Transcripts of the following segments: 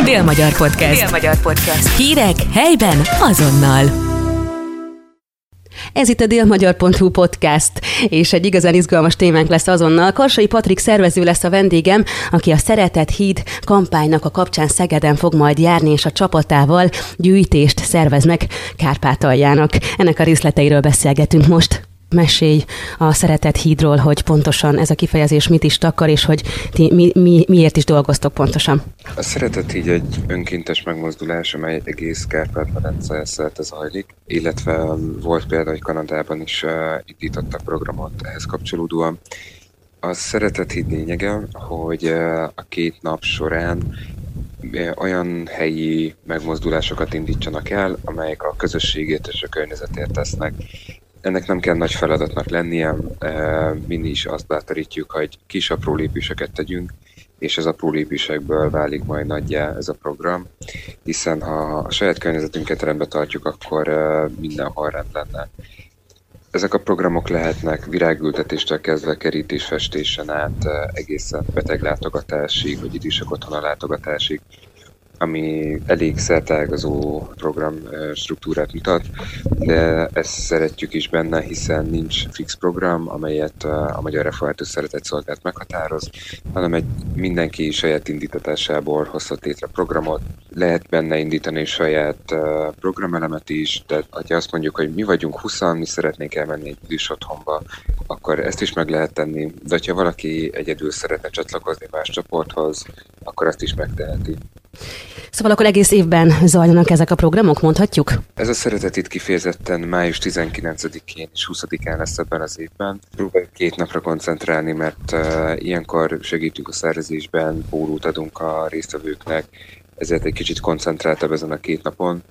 Dél-Magyar Podcast. Dél-Magyar Podcast. Hírek helyben azonnal. Ez itt a délmagyar.hu podcast, és egy igazán izgalmas témánk lesz azonnal. Karsai Patrik szervező lesz a vendégem, aki a Szeretett Híd kampánynak a kapcsán Szegeden fog majd járni, és a csapatával gyűjtést szerveznek Kárpátaljának. Ennek a részleteiről beszélgetünk most. Mesélj a Szeretett Hídról, hogy pontosan ez a kifejezés mit is takar, és hogy ti mi, mi, miért is dolgoztok pontosan. A Szeretett Híd egy önkéntes megmozdulás, amely egész Kárpát-medence szerte zajlik, illetve volt például, hogy Kanadában is uh, indítottak programot ehhez kapcsolódóan. A Szeretett Híd lényege, hogy uh, a két nap során olyan helyi megmozdulásokat indítsanak el, amelyek a közösségét és a környezetért tesznek ennek nem kell nagy feladatnak lennie, mi is azt bátorítjuk, hogy kis apró lépéseket tegyünk, és az apró lépésekből válik majd nagyjá ez a program, hiszen ha a saját környezetünket rendbe tartjuk, akkor mindenhol rend lenne. Ezek a programok lehetnek virágültetéstől kezdve kerítésfestésen át egészen beteglátogatásig, vagy idősek otthona látogatásig, ami elég szertágazó program struktúrát mutat, de ezt szeretjük is benne, hiszen nincs fix program, amelyet a Magyar Református Szeretett Szolgált meghatároz, hanem egy mindenki saját indítatásából hozhat létre programot. Lehet benne indítani saját programelemet is, de ha azt mondjuk, hogy mi vagyunk 20 mi szeretnénk elmenni egy idős otthonba, akkor ezt is meg lehet tenni, de ha valaki egyedül szeretne csatlakozni más csoporthoz, akkor azt is megteheti. Szóval akkor egész évben zajlanak ezek a programok, mondhatjuk? Ez a szeretet itt kifejezetten május 19-én és 20-án lesz ebben az évben. Próbáljuk két napra koncentrálni, mert uh, ilyenkor segítünk a szervezésben, pólót adunk a résztvevőknek, ezért egy kicsit koncentráltabb ezen a két napon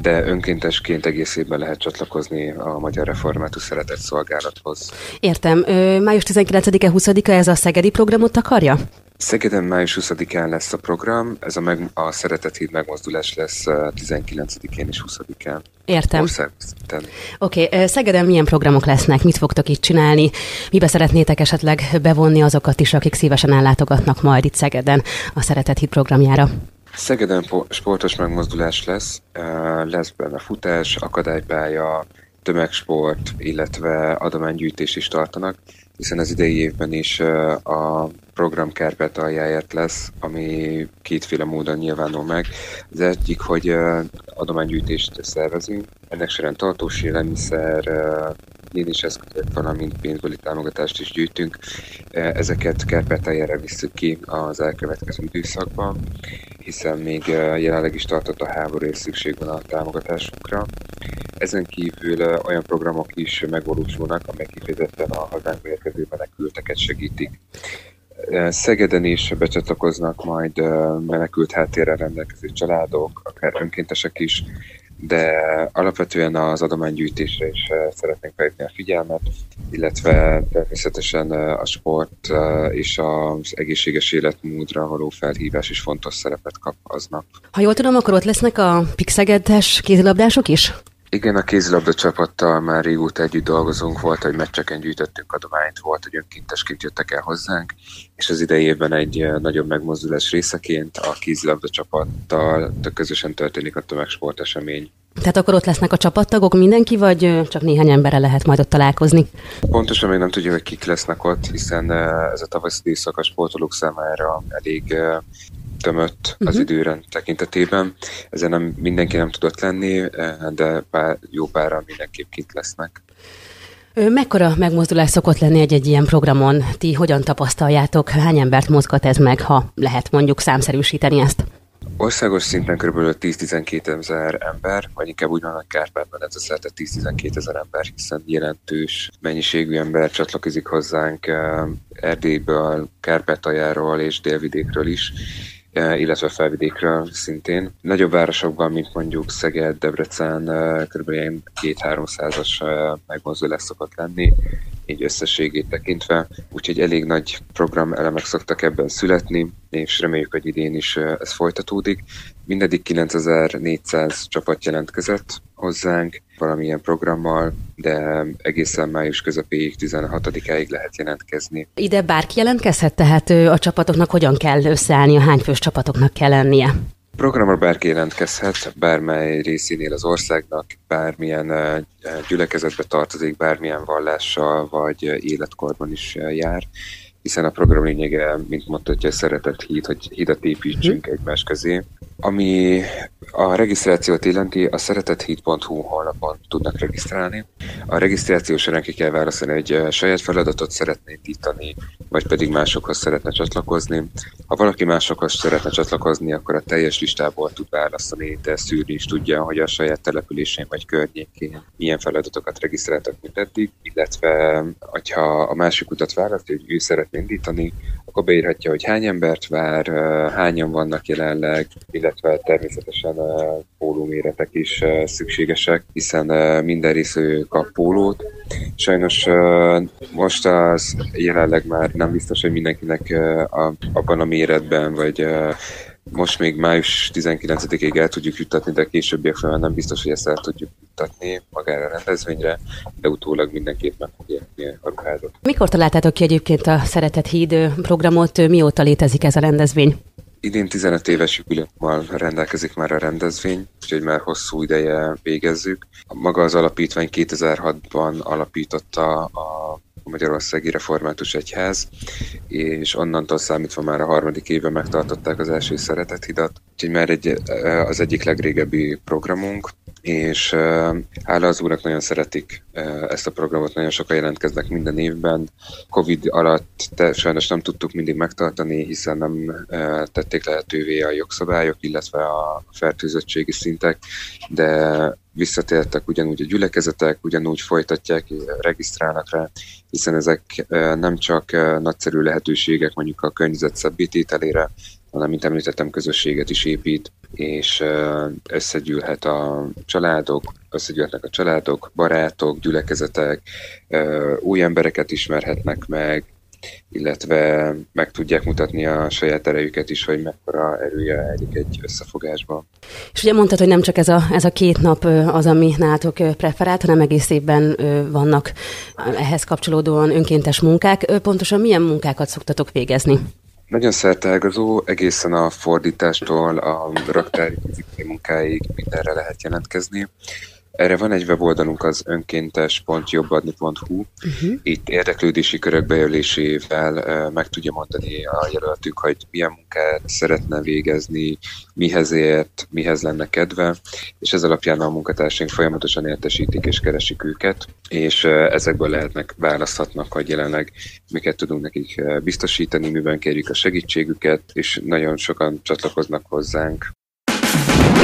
de önkéntesként egész évben lehet csatlakozni a Magyar Református Szeretett Szolgálathoz. Értem. Május 19-e, 20-a ez a Szegedi programot akarja? Szegeden május 20-án lesz a program, ez a, meg, a Szeretett Híd megmozdulás lesz 19-én és 20-án. Értem. Oké, okay. Szegeden milyen programok lesznek, mit fogtok itt csinálni, mibe szeretnétek esetleg bevonni azokat is, akik szívesen ellátogatnak majd itt Szegeden a Szeretett Híd programjára? Szegeden sportos megmozdulás lesz, lesz benne futás, akadálypálya, tömegsport, illetve adománygyűjtés is tartanak, hiszen az idei évben is a program aljáért lesz, ami kétféle módon nyilvánul meg. Az egyik, hogy adománygyűjtést szervezünk, ennek során tartós élelmiszer, is eszközök, valamint pénzbeli támogatást is gyűjtünk. Ezeket Kárpátaljára visszük ki az elkövetkező időszakban, hiszen még jelenleg is tartott a háború és szükség van a támogatásunkra. Ezen kívül olyan programok is megvalósulnak, amelyek kifejezetten a hazánkba érkező menekülteket segítik. Szegeden is becsatlakoznak majd menekült háttérrel rendelkező családok, akár önkéntesek is, de alapvetően az adománygyűjtésre is szeretnénk felhívni a figyelmet, illetve természetesen a sport és az egészséges életmódra való felhívás is fontos szerepet kap aznap. Ha jól tudom, akkor ott lesznek a Pixegedes kézilabdások is? Igen, a kézilabda csapattal már régóta együtt dolgozunk, volt, hogy meccseken gyűjtöttünk adományt, volt, hogy önkéntesként jöttek el hozzánk, és az idei évben egy nagyobb megmozdulás részeként a kézilabda csapattal közösen történik a tömegsportesemény. Tehát akkor ott lesznek a csapattagok, mindenki, vagy csak néhány emberre lehet majd ott találkozni? Pontosan még nem tudjuk, hogy kik lesznek ott, hiszen ez a tavaszi időszak a sportolók számára elég tömött az uh-huh. időrend tekintetében. Ezen nem, mindenki nem tudott lenni, eh, de pár, jó pára mindenképp kint lesznek. Mekkora megmozdulás szokott lenni egy-egy ilyen programon? Ti hogyan tapasztaljátok? Hány embert mozgat ez meg, ha lehet mondjuk számszerűsíteni ezt? Országos szinten kb. 10-12 ezer ember, vagy inkább úgy van, hogy Kárpátban ez a szerte 10-12 ezer ember, hiszen jelentős mennyiségű ember csatlakozik hozzánk eh, Erdélyből, Kárpátaljáról és délvidékről is, illetve felvidékről szintén. Nagyobb városokban, mint mondjuk Szeged, Debrecen, e, kb. 2-300-as e, megmozdulás szokott lenni, így összességét tekintve, úgyhogy elég nagy program elemek szoktak ebben születni, és reméljük, hogy idén is ez folytatódik. Mindedig 9400 csapat jelentkezett hozzánk valamilyen programmal, de egészen május közepéig, 16-áig lehet jelentkezni. Ide bárki jelentkezhet, tehát a csapatoknak hogyan kell összeállni, a hány fős csapatoknak kell lennie? Programra bárki jelentkezhet, bármely részénél az országnak, bármilyen gyülekezetbe tartozik, bármilyen vallással vagy életkorban is jár hiszen a program lényege, mint mondta, hogy szeretett híd, hogy hidat építsünk mm. egymás közé. Ami a regisztrációt illeti, a szeretethíd.hu honlapon tudnak regisztrálni. A regisztráció során ki kell választani, hogy saját feladatot szeretné indítani, vagy pedig másokhoz szeretne csatlakozni. Ha valaki másokhoz szeretne csatlakozni, akkor a teljes listából tud választani, de szűrni is tudja, hogy a saját településén vagy környékén milyen feladatokat regisztráltak, mint eddig, illetve hogyha a másik utat választja, hogy ő szeretne indítani, akkor beírhatja, hogy hány embert vár, hányan vannak jelenleg, illetve természetesen pólóméretek is szükségesek, hiszen minden részű kap pólót. Sajnos most az jelenleg már nem biztos, hogy mindenkinek abban a méretben, vagy most még május 19-ig el tudjuk juttatni, de későbbiekben nem biztos, hogy ezt el tudjuk juttatni magára a rendezvényre, de utólag mindenképp meg fog érni a ruházat. Mikor találtátok ki egyébként a Szeretett Híd programot, mióta létezik ez a rendezvény? Idén 15 éves jubileummal rendelkezik már a rendezvény, úgyhogy már hosszú ideje végezzük. Maga az alapítvány 2006-ban alapította a Magyarországi Református Egyház, és onnantól számítva már a harmadik éve megtartották az első szeretet hidat, úgyhogy már egy, az egyik legrégebbi programunk, és hála az úrnak nagyon szeretik ezt a programot, nagyon sokan jelentkeznek minden évben. Covid alatt te, sajnos nem tudtuk mindig megtartani, hiszen nem tették lehetővé a jogszabályok, illetve a fertőzöttségi szintek, de visszatértek ugyanúgy a gyülekezetek, ugyanúgy folytatják, regisztrálnak rá, hiszen ezek nem csak nagyszerű lehetőségek mondjuk a környezet szebbítételére, hanem, mint említettem, közösséget is épít, és összegyűlhet a családok, összegyűlhetnek a családok, barátok, gyülekezetek, új embereket ismerhetnek meg, illetve meg tudják mutatni a saját erejüket is, hogy mekkora erője elég egy összefogásban. És ugye mondtad, hogy nem csak ez a, ez a két nap az, ami nálatok preferált, hanem egész évben vannak ehhez kapcsolódóan önkéntes munkák. Pontosan milyen munkákat szoktatok végezni? Nagyon szerteágazó, egészen a fordítástól a raktári munkáig mindenre lehet jelentkezni. Erre van egy weboldalunk, az önkéntes.jobbadni.hu. Uh-huh. Itt érdeklődési körök bejölésével meg tudja mondani a jelöltünk, hogy milyen munkát szeretne végezni, mihez ért, mihez lenne kedve, és ez alapján a munkatársaink folyamatosan értesítik és keresik őket, és ezekből lehetnek, választhatnak, hogy jelenleg miket tudunk nekik biztosítani, miben kérjük a segítségüket, és nagyon sokan csatlakoznak hozzánk